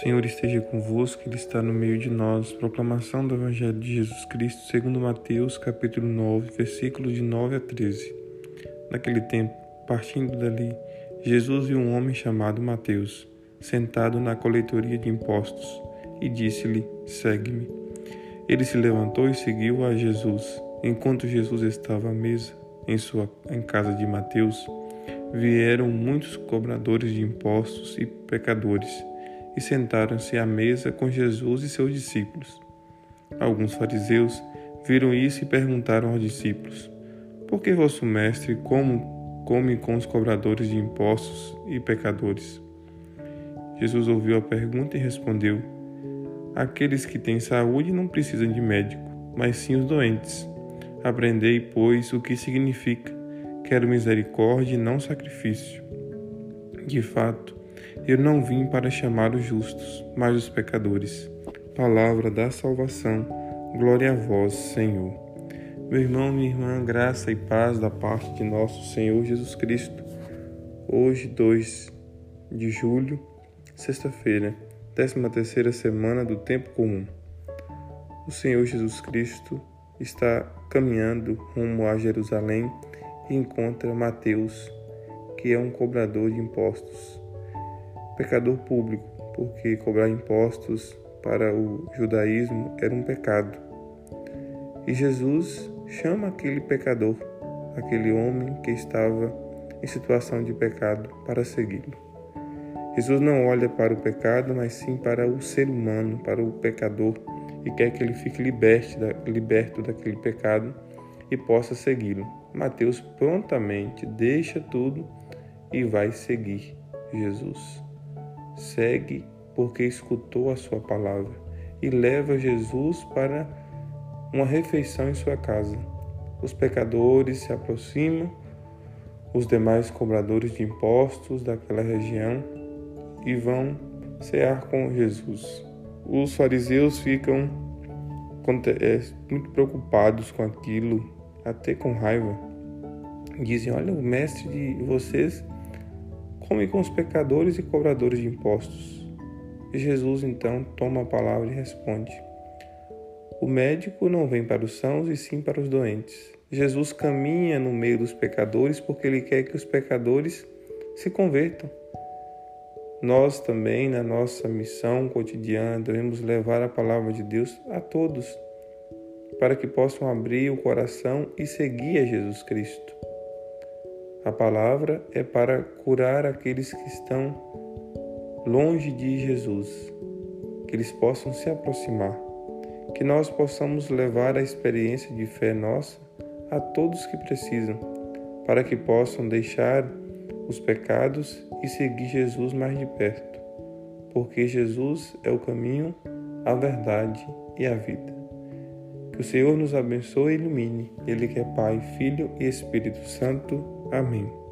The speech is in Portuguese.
Senhor esteja convosco, Ele está no meio de nós. Proclamação do Evangelho de Jesus Cristo, segundo Mateus, capítulo 9, versículos de 9 a 13. Naquele tempo, partindo dali, Jesus viu um homem chamado Mateus, sentado na coletoria de impostos, e disse-lhe: Segue-me. Ele se levantou e seguiu a Jesus. Enquanto Jesus estava à mesa em sua em casa de Mateus, vieram muitos cobradores de impostos e pecadores e sentaram-se à mesa com Jesus e seus discípulos. Alguns fariseus viram isso e perguntaram aos discípulos: Por que vosso mestre come, com os cobradores de impostos e pecadores? Jesus ouviu a pergunta e respondeu: Aqueles que têm saúde não precisam de médico, mas sim os doentes. Aprendei, pois, o que significa: quero misericórdia e não sacrifício. De fato, eu não vim para chamar os justos, mas os pecadores. Palavra da salvação. Glória a vós, Senhor. Meu irmão, minha irmã, graça e paz da parte de nosso Senhor Jesus Cristo. Hoje, 2 de julho, sexta-feira, 13 terceira semana do tempo comum. O Senhor Jesus Cristo está caminhando rumo a Jerusalém e encontra Mateus, que é um cobrador de impostos pecador público, porque cobrar impostos para o judaísmo era um pecado. E Jesus chama aquele pecador, aquele homem que estava em situação de pecado, para segui-lo. Jesus não olha para o pecado, mas sim para o ser humano, para o pecador, e quer que ele fique liberto, liberto daquele pecado e possa segui-lo. Mateus prontamente deixa tudo e vai seguir Jesus segue porque escutou a sua palavra e leva Jesus para uma refeição em sua casa. Os pecadores se aproximam, os demais cobradores de impostos daquela região e vão cear com Jesus. Os fariseus ficam é, muito preocupados com aquilo, até com raiva. Dizem: Olha, o mestre de vocês come com os pecadores e cobradores de impostos. E Jesus então toma a palavra e responde: O médico não vem para os sãos e sim para os doentes. Jesus caminha no meio dos pecadores porque ele quer que os pecadores se convertam. Nós também, na nossa missão cotidiana, devemos levar a palavra de Deus a todos, para que possam abrir o coração e seguir a Jesus Cristo. A palavra é para curar aqueles que estão longe de Jesus, que eles possam se aproximar, que nós possamos levar a experiência de fé nossa a todos que precisam, para que possam deixar os pecados e seguir Jesus mais de perto, porque Jesus é o caminho, a verdade e a vida. Que o Senhor nos abençoe e ilumine, Ele que é Pai, Filho e Espírito Santo. Amém.